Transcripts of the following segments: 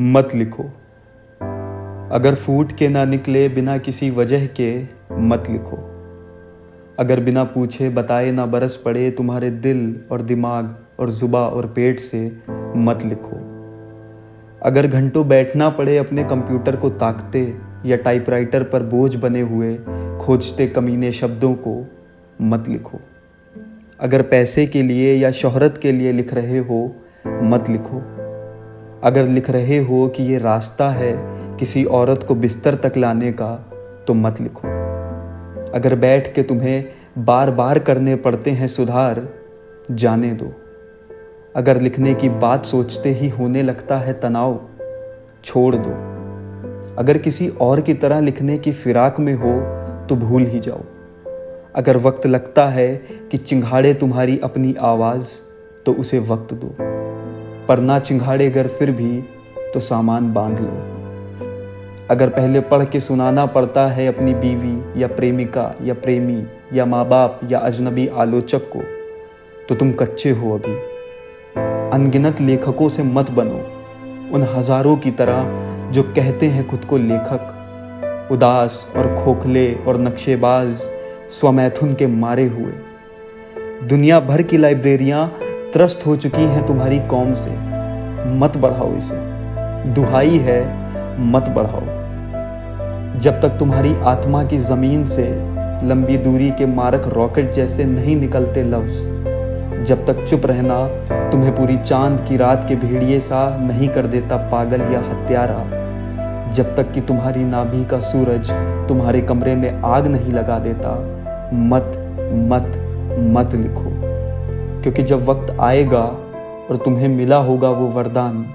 मत लिखो। अगर फूट के ना निकले बिना किसी वजह के, मत लिखो। अगर बिना पूछे, बताए ना बरस पड़े तुम्हारे दिल और दिमाग और जुबा और पेट से, मत लिखो। अगर घंटों बैठना पड़े अपने कंप्यूटर को ताकते या टाइपराइटर पर बोझ बने हुए, खोजते कमीने शब्दों को, मत लिखो। अगर पैसे के लिए या शोहरत के लिए लिख रहे हो, मत लिखो। अगर लिख रहे हो कि ये रास्ता है किसी औरत को बिस्तर तक लाने का तो मत लिखो। अगर बैठ के तुम्हें बार बार करने पड़ते हैं सुधार, जाने दो। अगर लिखने की बात सोचते ही होने लगता है तनाव, छोड़ दो। अगर किसी और की तरह लिखने की फिराक में हो तो भूल ही जाओ। अगर वक्त लगता है कि चिंगाड़े तुम्हारी अपनी आवाज़ तो उसे वक्त दो। पर ना चिंगाड़े अगर फिर भी तो सामान बाँध लो। अगर पहले पढ़ के सुनाना पड़ता है अपनी बीवी या प्रेमिका या प्रेमी या माँ बाप या अजनबी आलोचक को तो तुम कच्चे हो अभी। अनगिनत लेखकों से मत बनो। उन हज़ारों की तरह जो कहते हैं खुद को लेखक, उदास और खोखले और नक्शेबाज, स्वमैथुन के मारे हुए। दुनिया भर की लाइब्रेरियाँ त्रस्त हो चुकी हैं तुम्हारी कौम से। मत बढ़ाओ इसे। दुहाई है, मत बढ़ाओ। जब तक तुम्हारी आत्मा की ज़मीन से लंबी दूरी के मारक रॉकेट जैसे नहीं निकलते लफ्ज, जब तक चुप रहना तुम्हें पूरी चाँद की रात के भेड़िए सा नहीं कर देता पागल या हत्यारा, जब तक कि तुम्हारी नाभि का सूरज तुम्हारे कमरे में आग नहीं लगा देता, मत मत मत लिखो। क्योंकि जब वक्त आएगा और तुम्हें मिला होगा वो वरदान,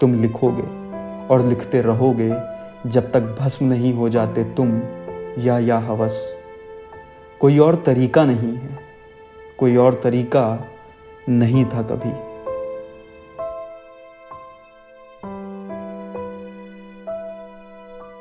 तुम लिखोगे और लिखते रहोगे, जब तक भस्म नहीं हो जाते तुम या या हवस। कोई और तरीका नहीं है, कोई और तरीका नहीं था कभी।